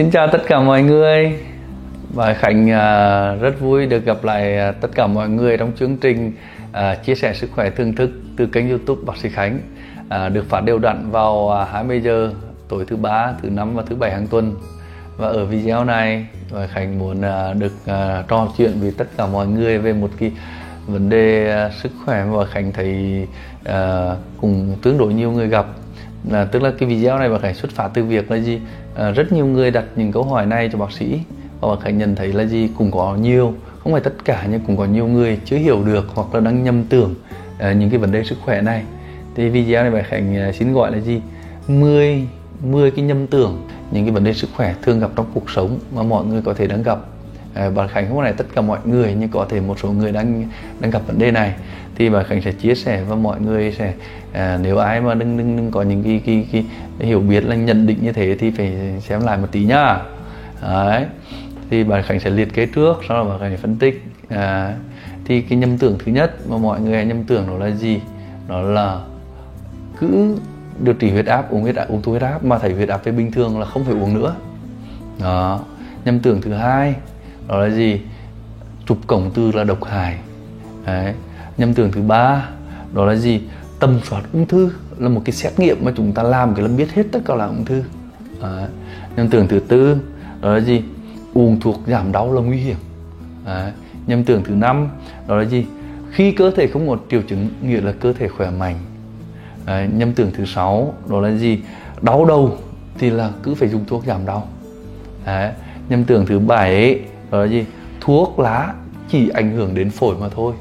Xin chào tất cả mọi người. Và Khánh à, rất vui được gặp lại à, tất cả mọi người trong chương trình à, chia sẻ sức khỏe thưởng thức từ kênh YouTube bác sĩ Khánh được phát đều đặn vào 20 giờ tối thứ ba, thứ năm và thứ bảy hàng tuần. Và ở video này Khánh muốn được trò chuyện với tất cả mọi người về một cái vấn đề sức khỏe mà Khánh thấy cùng tương đối nhiều người gặp. Là tức là cái video này mà Khánh xuất phát từ việc là gì? À, rất nhiều người đặt những câu hỏi này cho bác sĩ và bác Khánh nhận thấy là gì? Cũng có nhiều không phải tất cả nhưng cũng có nhiều người chưa hiểu được hoặc là đang nhầm tưởng uh, những cái vấn đề sức khỏe này. Thì video này bác Khánh uh, xin gọi là gì? 10 10 cái nhầm tưởng những cái vấn đề sức khỏe thường gặp trong cuộc sống mà mọi người có thể đang gặp. Ờ, bà Khánh không phải tất cả mọi người nhưng có thể một số người đang đang gặp vấn đề này thì bà Khánh sẽ chia sẻ và mọi người sẽ à, nếu ai mà đừng, đừng đừng có những cái, cái, cái, cái hiểu biết là nhận định như thế thì phải xem lại một tí nhá. Đấy thì bà Khánh sẽ liệt kê trước sau đó bà Khánh phân tích à, thì cái nhầm tưởng thứ nhất mà mọi người nhầm tưởng đó là gì? Đó là cứ điều trị huyết áp uống huyết áp uống thuốc huyết áp mà thấy huyết áp về bình thường là không phải uống nữa. Đó nhầm tưởng thứ hai đó là gì? Chụp cổng từ là độc hại. Đấy. Nhầm tưởng thứ ba, đó là gì? Tầm soát ung thư là một cái xét nghiệm mà chúng ta làm cái là biết hết tất cả là ung thư. Đấy. nhầm tưởng thứ tư, đó là gì? Uống thuốc giảm đau là nguy hiểm. Đấy. nhầm tưởng thứ năm, đó là gì? Khi cơ thể không có triệu chứng, nghĩa là cơ thể khỏe mạnh. Đấy. nhầm tưởng thứ sáu, đó là gì? Đau đầu thì là cứ phải dùng thuốc giảm đau. Đấy. nhầm tưởng thứ bảy đó là gì? Thuốc lá chỉ ảnh hưởng đến phổi mà thôi.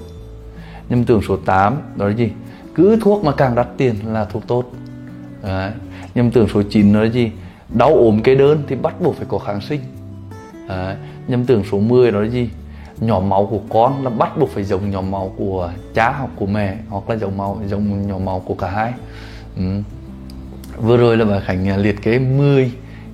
Nhầm tưởng số 8 đó là gì? Cứ thuốc mà càng đắt tiền là thuốc tốt. Đấy. nhầm tưởng số 9 đó là gì? Đau ốm kê đơn thì bắt buộc phải có kháng sinh. Đấy. nhầm tưởng số 10 đó là gì? Nhỏ máu của con là bắt buộc phải giống nhỏ máu của cha hoặc của mẹ, hoặc là giống máu, giống nhỏ máu của cả hai. Ừ. vừa rồi là bà Khánh liệt kê 10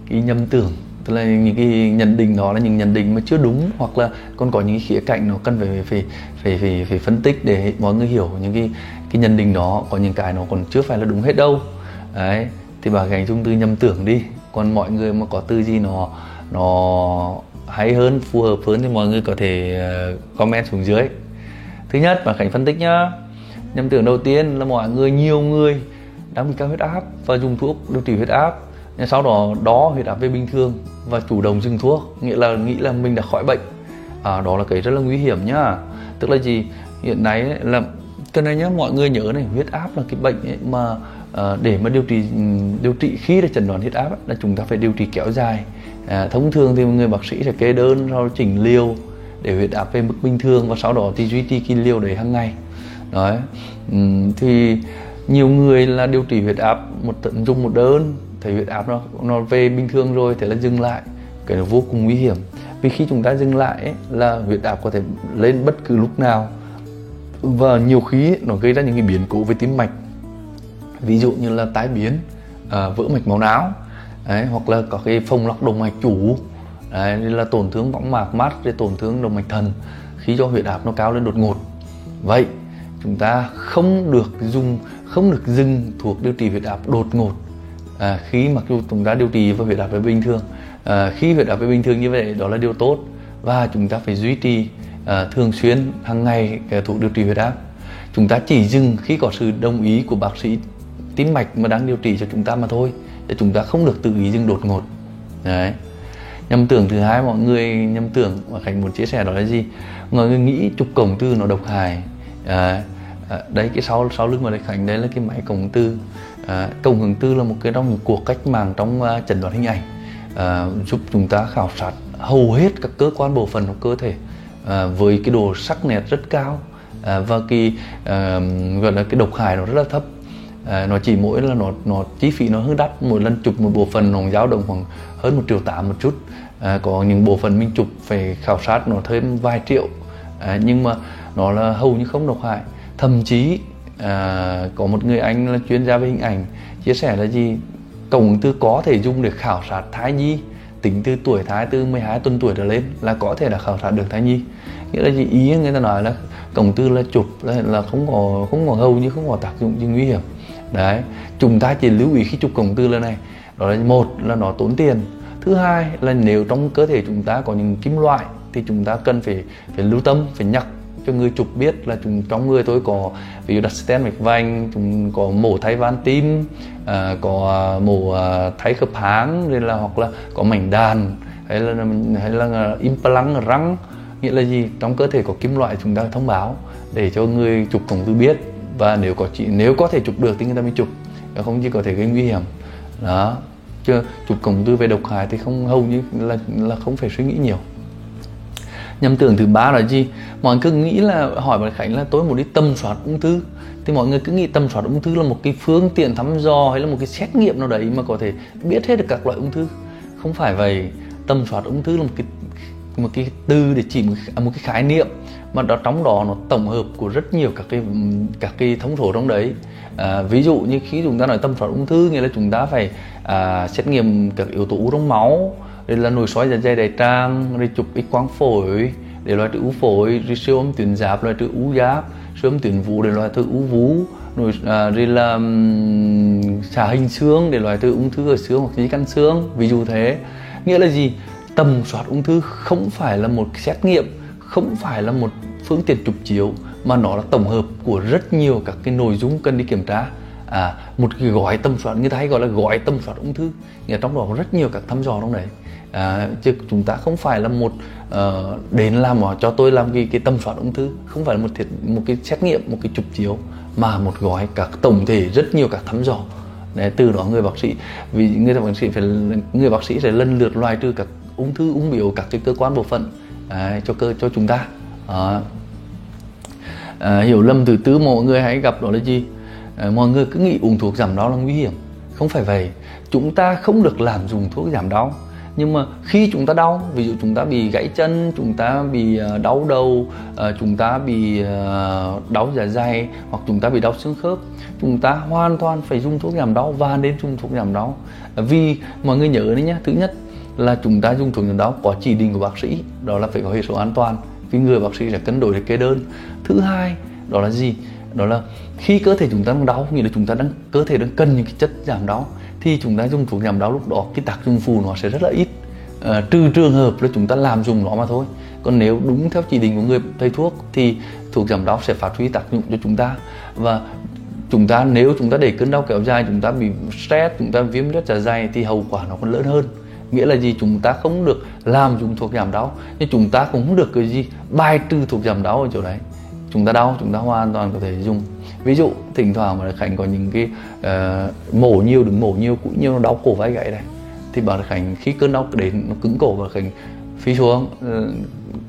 cái nhầm tưởng tức là những cái nhận định đó là những nhận định mà chưa đúng hoặc là còn có những khía cạnh nó cần phải phải phải phải, phải phân tích để mọi người hiểu những cái cái nhận định đó có những cái nó còn chưa phải là đúng hết đâu. Đấy thì bà gánh chung tư nhầm tưởng đi. Còn mọi người mà có tư gì nó nó hay hơn phù hợp hơn thì mọi người có thể ờ, comment xuống dưới. Thứ nhất bà khánh phân tích nhá. Nhầm tưởng đầu tiên là mọi người nhiều người đang bị cao huyết áp và dùng thuốc điều trị huyết áp sau đó đó huyết áp về bình thường và chủ động dừng thuốc. Nghĩa là nghĩ là mình đã khỏi bệnh. À, đó là cái rất là nguy hiểm nhá. Tức là gì? Hiện nay là cái này nhá mọi người nhớ này huyết áp là cái bệnh ấy mà à, để mà điều trị ừ, điều trị khi là chẩn đoán huyết áp ấy, là chúng ta phải điều trị kéo dài. À, thông thường thì người bác sĩ sẽ kê đơn sau chỉnh liều để huyết áp về mức bình thường và sau đó thì duy trì cái liều đấy hàng ngày. Đấy. Ừ, thì nhiều người là điều trị huyết áp một tận dùng một đơn thấy huyết áp nó nó về bình thường rồi thế là dừng lại. Cái nó vô cùng nguy hiểm. Vì khi chúng ta dừng lại ấy, là huyết áp có thể lên bất cứ lúc nào. Và nhiều khi ấy, nó gây ra những cái biến cố về tim mạch. Ví dụ như là tái biến à, vỡ mạch máu não đấy, hoặc là có cái phồng lọc động mạch chủ đấy, là tổn thương võng mạc mắt rồi tổn thương động mạch thần khi do huyết áp nó cao lên đột ngột. Vậy chúng ta không được dùng không được dừng thuộc điều trị huyết áp đột ngột à, khi mặc dù chúng ta điều trị và huyết áp về bình thường à, khi huyết áp về bình thường như vậy đó là điều tốt và chúng ta phải duy trì à, thường xuyên hàng ngày cái thuốc điều trị huyết áp. Chúng ta chỉ dừng khi có sự đồng ý của bác sĩ tim mạch mà đang điều trị cho chúng ta mà thôi để chúng ta không được tự ý dừng đột ngột. Đấy. Nhầm tưởng thứ hai mọi người nhầm tưởng mà khánh muốn chia sẻ đó là gì? Mọi người nghĩ chụp cổng tư nó độc hại. À, à, đấy cái sau sau lưng mà đây khánh đấy là cái máy cổng tư Ờ, à, cộng hưởng tư là một cái trong những cuộc cách mạng trong uh, chẩn đoán hình ảnh à, giúp chúng ta khảo sát hầu hết các cơ quan bộ phận của cơ thể à, với cái độ sắc nét rất cao à, và cái à, gọi là cái độc hại nó rất là thấp. À, nó chỉ mỗi là nó nó chi phí nó hơi đắt mỗi lần chụp một bộ phận nó dao động khoảng hơn một triệu tám một chút. À, có những bộ phận mình chụp phải khảo sát nó thêm vài triệu à, nhưng mà nó là hầu như không độc hại. Thậm chí à, có một người anh là chuyên gia về hình ảnh chia sẻ là gì? Cổng tư có thể dùng để khảo sát thai nhi tính từ tuổi thai từ 12 tuần tuổi trở lên là có thể là khảo sát được thai nhi. Nghĩa là gì? Ý người ta nói là cổng tư là chụp là, là không có không có hầu như không có tác dụng gì nguy hiểm. Đấy chúng ta chỉ lưu ý khi chụp cổng tư là này đó là một là nó tốn tiền thứ hai là nếu trong cơ thể chúng ta có những kim loại thì chúng ta cần phải phải lưu tâm phải nhắc cho người chụp biết là chúng trong người tôi có ví dụ đặt stent mạch vành chúng có mổ thay van tim à, có à, mổ à, thay khớp háng rồi là hoặc là có mảnh đàn hay là hay là implant răng nghĩa là gì? Trong cơ thể có kim loại chúng ta thông báo để cho người chụp cổng tư biết. Và nếu có chỉ nếu có thể chụp được thì người ta mới chụp không chỉ có thể gây nguy hiểm. Đó. Chứ chụp cổng tư về độc hại thì không hầu như là là không phải suy nghĩ nhiều nhầm tưởng thứ ba là gì mọi người cứ nghĩ là hỏi bạn khánh là tôi muốn đi tầm soát ung thư. Thì mọi người cứ nghĩ tầm soát ung thư là một cái phương tiện thăm dò hay là một cái xét nghiệm nào đấy mà có thể biết hết được các loại ung thư. Không phải vậy. Tầm soát ung thư là một cái một cái từ để chỉ một, à, một cái khái niệm. Mà đó trong đó nó tổng hợp của rất nhiều các cái các cái thông số trong đấy. À, ví dụ như khi chúng ta nói tầm soát ung thư nghĩa là chúng ta phải à, xét nghiệm các yếu tố trong máu rồi là nội soi dạ dày đại tràng rồi chụp x quang phổi để loại trừ u phổi rồi siêu âm tuyến giáp loại trừ u giáp siêu âm tuyến vú để loại trừ u vú rồi à, rồi là um, xả hình xương để loại trừ ung thư ở xương hoặc di căn xương ví dụ thế. Nghĩa là gì? Tầm soát ung thư không phải là một xét nghiệm không phải là một phương tiện chụp chiếu mà nó là tổng hợp của rất nhiều các cái nội dung cần đi kiểm tra. À, một cái gói tầm soát người ta hay gọi là gói tầm soát ung thư. Nghĩa trong đó có rất nhiều các thăm dò trong đấy à, chứ chúng ta không phải là một uh, đến làm mà cho tôi làm cái cái tầm soát ung thư. Không phải là một thiệt, một cái xét nghiệm một cái chụp chiếu mà một gói các tổng thể rất nhiều các thăm dò. Để từ đó người bác sĩ vì người bác sĩ phải người bác sĩ sẽ lần lượt loại trừ các ung thư ung biểu các cái cơ quan bộ phận à, cho cơ cho chúng ta. À, à, hiểu lầm thứ tư mọi người hãy gặp đó là gì? À, mọi người cứ nghĩ uống thuốc giảm đau là nguy hiểm. Không phải vậy. Chúng ta không được làm dùng thuốc giảm đau nhưng mà khi chúng ta đau, ví dụ chúng ta bị gãy chân, chúng ta bị ờ, đau đầu ờ, chúng ta bị ờ, đau dạ dày hoặc chúng ta bị đau xương khớp, chúng ta hoàn toàn phải dùng thuốc giảm đau và nên dùng thuốc giảm đau. Vì mọi người nhớ đấy nhé thứ nhất là chúng ta dùng thuốc giảm đau có chỉ định của bác sĩ, đó là phải có hệ số an toàn, vì người bác sĩ sẽ cân đối để kê đơn. Thứ hai, đó là gì? Đó là khi cơ thể chúng ta đang đau, nghĩa là chúng ta đang, cơ thể đang cần những cái chất giảm đau thì chúng ta dùng thuốc giảm đau lúc đó cái tác dụng phụ nó sẽ rất là ít. À, trừ trường hợp là chúng ta làm dùng nó mà thôi. Còn nếu đúng theo chỉ định của người thầy thuốc thì thuốc giảm đau sẽ phát huy tác dụng cho chúng ta. Và chúng ta nếu chúng ta để cơn đau kéo dài chúng ta bị stress chúng ta viêm rất dạ dày thì hậu quả nó còn lớn hơn. Nghĩa là gì? Chúng ta không được làm dùng thuốc giảm đau. Nhưng chúng ta cũng không được cái gì bài trừ thuốc giảm đau ở chỗ đấy. Chúng ta đau chúng ta hoàn toàn có thể dùng ví dụ thỉnh thoảng mà khánh có những cái uh, mổ nhiều đứng mổ nhiều cũng nhiều nó đau cổ vai gãy này. Thì bà khánh khi cơn đau đến nó cứng cổ và khánh phi xuống ờ,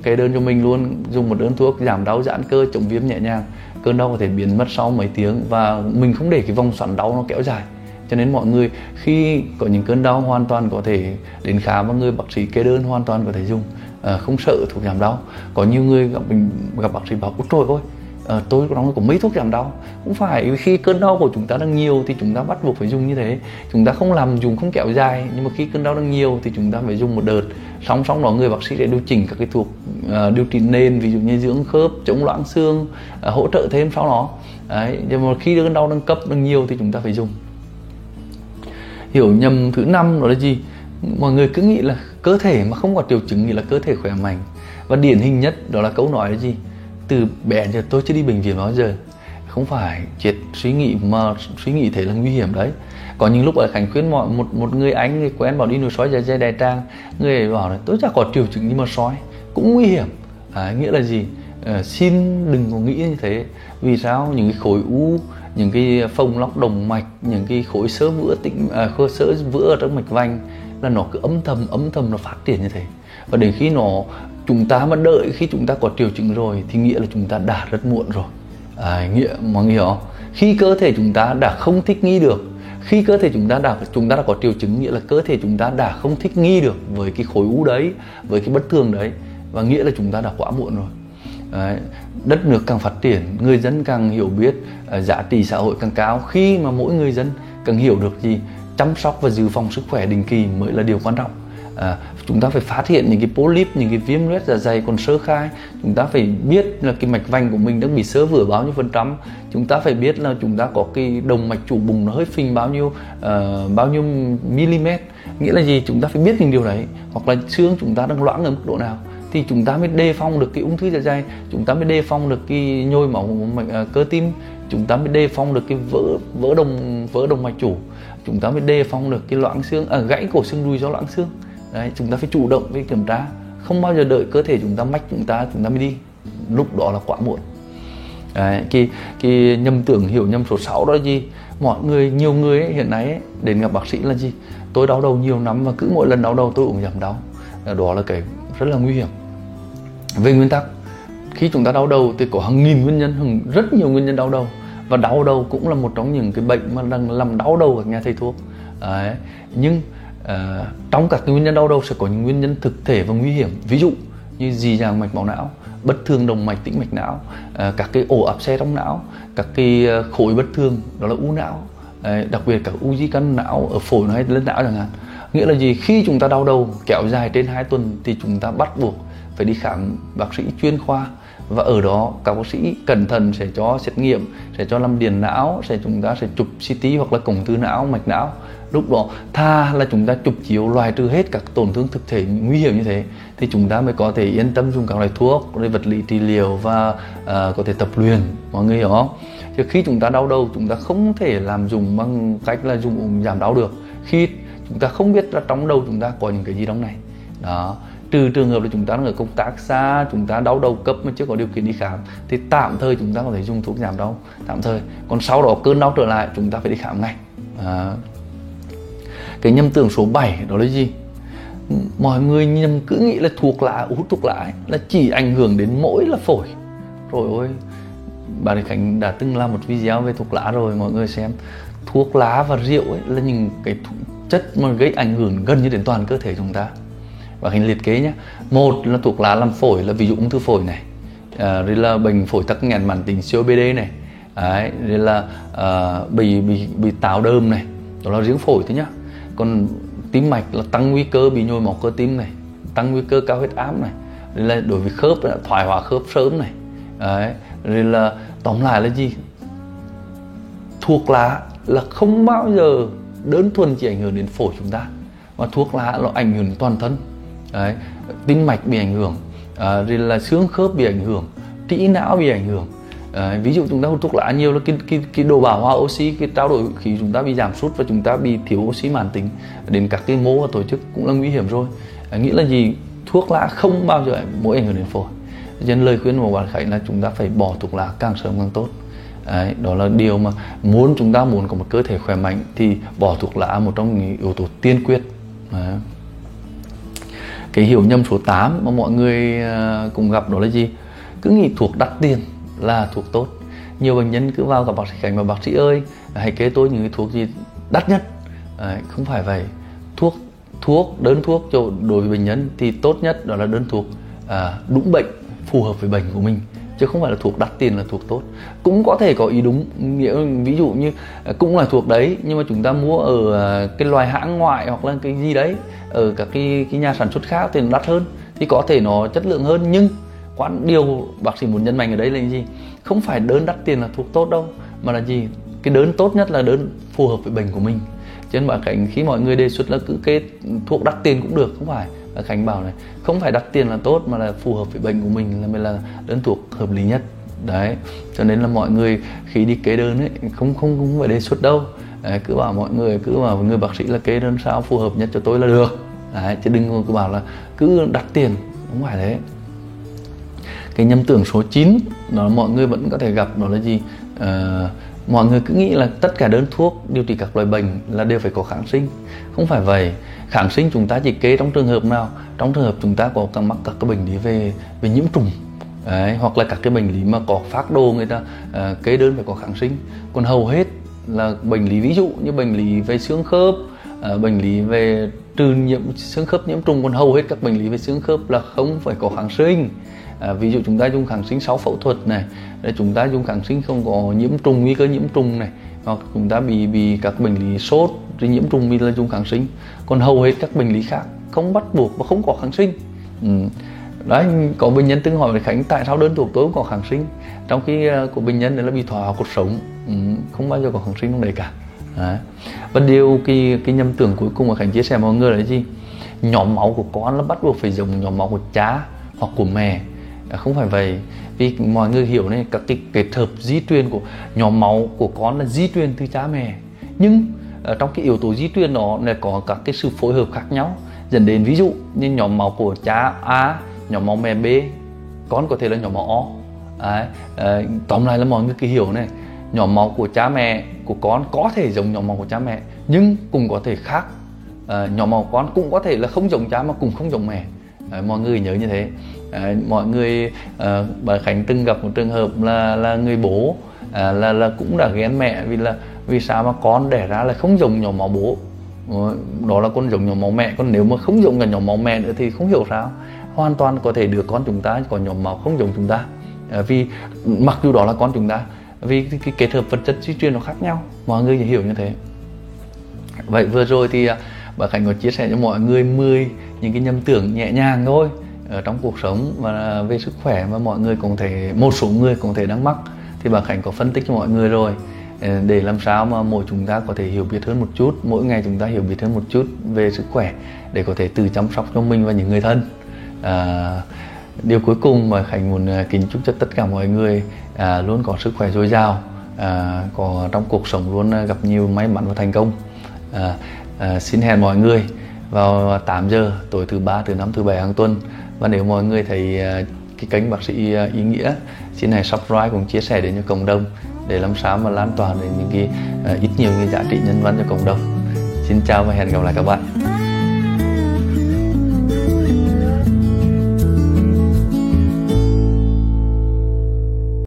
kê đơn cho mình luôn dùng một đơn thuốc giảm đau giãn cơ chống viêm nhẹ nhàng. Cơn đau có thể biến mất sau mấy tiếng và mình không để cái vòng xoắn đau nó kéo dài. Cho nên mọi người khi có những cơn đau hoàn toàn có thể đến khám và người bác sĩ kê đơn hoàn toàn có thể dùng. À, không sợ thuốc giảm đau. Có nhiều người gặp mình gặp bác sĩ bảo út trời ơi à, tôi có có mấy thuốc giảm đau. Cũng phải khi cơn đau của chúng ta đang nhiều thì chúng ta bắt buộc phải dùng như thế. Chúng ta không làm dùng không kéo dài nhưng mà khi cơn đau đang nhiều thì chúng ta phải dùng một đợt. Song song đó người bác sĩ sẽ điều chỉnh các cái thuốc uh, điều trị nền ví dụ như dưỡng khớp chống loãng xương uh, hỗ trợ thêm sau đó. Đấy, nhưng mà khi cơn đau đang cấp đang nhiều thì chúng ta phải dùng. Hiểu nhầm thứ năm đó là gì? Mọi người cứ nghĩ là cơ thể mà không có triệu chứng thì là cơ thể khỏe mạnh. Và điển hình nhất đó là câu nói là gì? Từ bé giờ tôi chưa đi bệnh viện bao giờ. Không phải chết suy nghĩ mà suy nghĩ thấy là nguy hiểm đấy. Có những lúc ở khánh khuyên mọi một một người anh người quen bảo đi nồi sói dạ dày đại trang người ấy bảo là tôi chắc có triệu chứng nhưng mà sói cũng nguy hiểm. À, nghĩa là gì? À, xin đừng có nghĩ như thế. Vì sao? Những cái khối u những cái phồng lóc đồng mạch những cái khối sơ vữa tĩnh à, khối sơ vữa ở trong mạch vành là nó cứ âm thầm âm thầm nó phát triển như thế. Và đến khi nó chúng ta mà đợi khi chúng ta có triệu chứng rồi thì nghĩa là chúng ta đã rất muộn rồi. À, nghĩa mọi người hiểu không? Khi cơ thể chúng ta đã không thích nghi được khi cơ thể chúng ta đã chúng ta đã có triệu chứng nghĩa là cơ thể chúng ta đã không thích nghi được với cái khối u đấy với cái bất thường đấy và nghĩa là chúng ta đã quá muộn rồi. Đấy, đất nước càng phát triển người dân càng hiểu biết uh, giá trị xã hội càng cao. Khi mà mỗi người dân càng hiểu được gì chăm sóc và dự phòng sức khỏe định kỳ mới là điều quan trọng à, chúng ta phải phát hiện những cái polyp những cái viêm loét dạ dày còn sơ khai. Chúng ta phải biết là cái mạch vành của mình đang bị sơ vữa bao nhiêu phần trăm. Chúng ta phải biết là chúng ta có cái đồng mạch chủ bùng nó hơi phình bao nhiêu uh, bao nhiêu mm nghĩa là gì? Chúng ta phải biết những điều đấy. Hoặc là xương chúng ta đang loãng ở mức độ nào thì chúng ta mới đề phòng được cái ung thư dạ dày. Chúng ta mới đề phòng được cái nhồi máu mạch uh, cơ tim. Chúng ta mới đề phòng được cái vỡ vỡ đồng vỡ đồng mạch chủ. Chúng ta mới đề phòng được cái loãng xương à, gãy cổ xương đùi do loãng xương đấy chúng ta phải chủ động với kiểm tra. Không bao giờ đợi cơ thể chúng ta mách chúng ta chúng ta mới đi. Lúc đó là quá muộn. Đấy, cái cái nhầm tưởng hiểu nhầm số 6 đó là gì? Mọi người nhiều người ấy, hiện nay ấy, đến gặp bác sĩ là gì? Tôi đau đầu nhiều năm và cứ mỗi lần đau đầu tôi cũng giảm đau. Đó là cái rất là nguy hiểm. Về nguyên tắc khi chúng ta đau đầu thì có hàng nghìn nguyên nhân hàng rất nhiều nguyên nhân đau đầu. Và đau đầu cũng là một trong những cái bệnh mà đang làm đau đầu các nhà thầy thuốc. Đấy. nhưng Ờ, trong các cái nguyên nhân đau đầu sẽ có những nguyên nhân thực thể và nguy hiểm. Ví dụ như dì dàng mạch máu não bất thường động mạch tĩnh mạch não uh, các cái ổ áp xe trong não các cái ờ, khối bất thường đó là u não đặc biệt các u di căn não ở phổi hay lên não chẳng hạn. Nghĩa là gì? Khi chúng ta đau đầu kéo dài trên 2 tuần thì chúng ta bắt buộc phải đi khám bác sĩ chuyên khoa. Và ở đó các bác sĩ cẩn thận sẽ cho xét nghiệm sẽ cho làm điền não sẽ chúng ta sẽ chụp CT hoặc là cổng tư não mạch não lúc đó tha là chúng ta chụp chiếu loại trừ hết các tổn thương thực thể nguy hiểm như thế thì chúng ta mới có thể yên tâm dùng các loại thuốc rồi vật lý trị liệu và uh, có thể tập luyện mọi người hiểu không chứ khi chúng ta đau đầu chúng ta không thể làm dùng bằng cách là dùng giảm đau được khi chúng ta không biết là trong đầu chúng ta có những cái gì trong này đó trừ trường hợp là chúng ta đang ở công tác xa chúng ta đau đầu cấp mà chưa có điều kiện đi khám thì tạm thời chúng ta có thể dùng thuốc giảm đau tạm thời còn sau đó cơn đau trở lại chúng ta phải đi khám ngay à cái nhầm tưởng số 7 đó là gì? Mọi người nhầm cứ nghĩ là thuốc lá hút thuốc lá ấy, là chỉ ảnh hưởng đến mỗi là phổi. Rồi ôi bà Đề Khánh đã từng làm một video về thuốc lá rồi mọi người xem. Thuốc lá và rượu ấy là những cái chất mà gây ảnh hưởng gần như đến toàn cơ thể chúng ta. Và hình liệt kê nhé một là thuốc lá làm phổi là ví dụ ung thư phổi này à, rồi là bệnh phổi tắc nghẽn mãn tính COPD này Đấy, rồi là à, bị bị bị táo đơm này đó là riêng phổi thôi nhá còn tim mạch là tăng nguy cơ bị nhồi máu cơ tim này tăng nguy cơ cao huyết áp này rồi là đối với khớp là thoái hóa khớp sớm này. Đấy, rồi là tóm lại là gì? Thuốc lá là không bao giờ đơn thuần chỉ ảnh hưởng đến phổi chúng ta mà thuốc lá nó ảnh hưởng đến toàn thân. Đấy tim mạch bị ảnh hưởng à, rồi là xương khớp bị ảnh hưởng trĩ não bị ảnh hưởng à, ví dụ chúng ta hút thuốc lá nhiều là cái, cái, cái đồ bảo hòa oxy cái trao đổi khí chúng ta bị giảm sút và chúng ta bị thiếu oxy mãn tính. Đến các cái mô và tổ chức cũng là nguy hiểm rồi. À, nghĩa là gì? Thuốc lá không bao giờ mỗi ảnh hưởng đến phổi. Nên lời khuyên của bạn khánh là chúng ta phải bỏ thuốc lá càng sớm càng tốt. Đấy, đó là điều mà muốn chúng ta muốn có một cơ thể khỏe mạnh thì bỏ thuốc lá một trong những yếu tố tiên quyết. Đấy. Cái hiểu nhầm số 8 mà mọi người à, cùng gặp đó là gì? Cứ nghĩ thuốc đắt tiền là thuốc tốt. Nhiều bệnh nhân cứ vào gặp bác sĩ cảnh mà bác sĩ ơi hãy kê tôi những cái thuốc gì đắt nhất. À, không phải vậy. Thuốc thuốc đơn thuốc cho đối với bệnh nhân thì tốt nhất đó là đơn thuốc à, đúng bệnh phù hợp với bệnh của mình chứ không phải là thuốc đắt tiền là thuốc tốt. Cũng có thể có ý đúng nghĩa ví dụ như à, cũng là thuốc đấy nhưng mà chúng ta mua ở à, cái loài hãng ngoại hoặc là cái gì đấy ở các cái, cái nhà sản xuất khác thì nó đắt hơn thì có thể nó chất lượng hơn nhưng quán điều bác sĩ muốn nhấn mạnh ở đây là gì? Không phải đơn đắt tiền là thuốc tốt đâu mà là gì? Cái đơn tốt nhất là đơn phù hợp với bệnh của mình. Cho nên bà Khánh khi mọi người đề xuất là cứ kê thuốc đắt tiền cũng được không phải. Bà Khánh bảo này không phải đắt tiền là tốt mà là phù hợp với bệnh của mình là mới là đơn thuốc hợp lý nhất. Đấy cho nên là mọi người khi đi kê đơn ấy không không không phải đề xuất đâu. Đấy, cứ bảo mọi người cứ bảo người bác sĩ là kê đơn sao phù hợp nhất cho tôi là được. Đấy, chứ đừng có bảo là cứ đặt tiền không phải thế cái nhầm tưởng số 9 đó mọi người vẫn có thể gặp đó là gì? À, mọi người cứ nghĩ là tất cả đơn thuốc điều trị các loại bệnh là đều phải có kháng sinh. Không phải vậy kháng sinh chúng ta chỉ kê trong trường hợp nào? Trong trường hợp chúng ta có các mắc các cái bệnh lý về về nhiễm trùng Đấy, hoặc là các cái bệnh lý mà có phát đồ người ta à, kê đơn phải có kháng sinh. Còn hầu hết là bệnh lý ví dụ như bệnh lý về xương khớp à, bệnh lý về trừ nhiễm xương khớp nhiễm trùng còn hầu hết các bệnh lý về xương khớp là không phải có kháng sinh à, ví dụ chúng ta dùng kháng sinh sau phẫu thuật này để chúng ta dùng kháng sinh không có nhiễm trùng nguy cơ nhiễm trùng này hoặc chúng ta bị bị các bệnh lý sốt rồi nhiễm trùng vì là dùng kháng sinh còn hầu hết các bệnh lý khác không bắt buộc và không có kháng sinh ừ. đấy có bệnh nhân từng hỏi với khánh tại sao đơn thuốc tôi không có kháng sinh trong khi uh, của bệnh nhân đấy là bị thỏa cuộc cột sống ừ. không bao giờ có kháng sinh trong đấy cả đấy. và điều cái cái nhầm tưởng cuối cùng mà khánh chia sẻ mọi người là gì nhóm máu của con là bắt buộc phải dùng nhóm máu của cha hoặc của mẹ à, không phải vậy. Vì mọi người hiểu này các cái kết hợp di truyền của nhóm máu của con là di truyền từ cha mẹ. Nhưng ở trong cái yếu tố di truyền đó là có các cái sự phối hợp khác nhau. Dẫn đến ví dụ như nhóm máu của cha A nhóm máu mẹ B con có thể là nhóm máu O. Đấy, à, tóm lại là mọi người cứ hiểu này. Nhóm máu của cha mẹ của con có thể giống nhóm máu của cha mẹ nhưng cũng có thể khác. À, nhóm máu con cũng có thể là không giống cha mà cũng không giống mẹ à, mọi người nhớ như thế. À, mọi người à, bà khánh từng gặp một trường hợp là là người bố à, là là cũng đã ghen mẹ vì là vì sao mà con đẻ ra là không giống nhỏ máu bố? Ờ, đó là con giống nhỏ máu mẹ còn nếu mà không giống cả nhỏ máu mẹ nữa thì không hiểu sao. Hoàn toàn có thể đứa con chúng ta có nhỏ máu không giống chúng ta. À, vì mặc dù đó là con chúng ta vì cái, cái kết hợp vật chất di truyền nó khác nhau. Mọi người hiểu như thế. Vậy vừa rồi thì à, bà Khánh có chia sẻ cho mọi người 10 những cái nhầm tưởng nhẹ nhàng thôi ở trong cuộc sống và về sức khỏe mà mọi người cũng thể một số người cũng thể đang mắc thì bà Khánh có phân tích cho mọi người rồi. Ờ, để làm sao mà mỗi chúng ta có thể hiểu biết hơn một chút mỗi ngày chúng ta hiểu biết hơn một chút về sức khỏe để có thể tự chăm sóc cho mình và những người thân. À, điều cuối cùng mà khánh muốn ờ, kính chúc cho tất cả mọi người à, luôn có sức khỏe dồi dào à, có trong cuộc sống luôn gặp nhiều may mắn và thành công. À, à, xin hẹn mọi người vào 8 giờ, tối thứ ba, thứ năm, thứ bảy hàng tuần. Và nếu mọi người thấy à, cái kênh bác sĩ à, ý nghĩa, xin hãy subscribe cùng chia sẻ đến cho cộng đồng để làm sao mà lan tỏa đến những cái à, ít nhiều những giá trị nhân văn cho cộng đồng. Xin chào và hẹn gặp lại các bạn.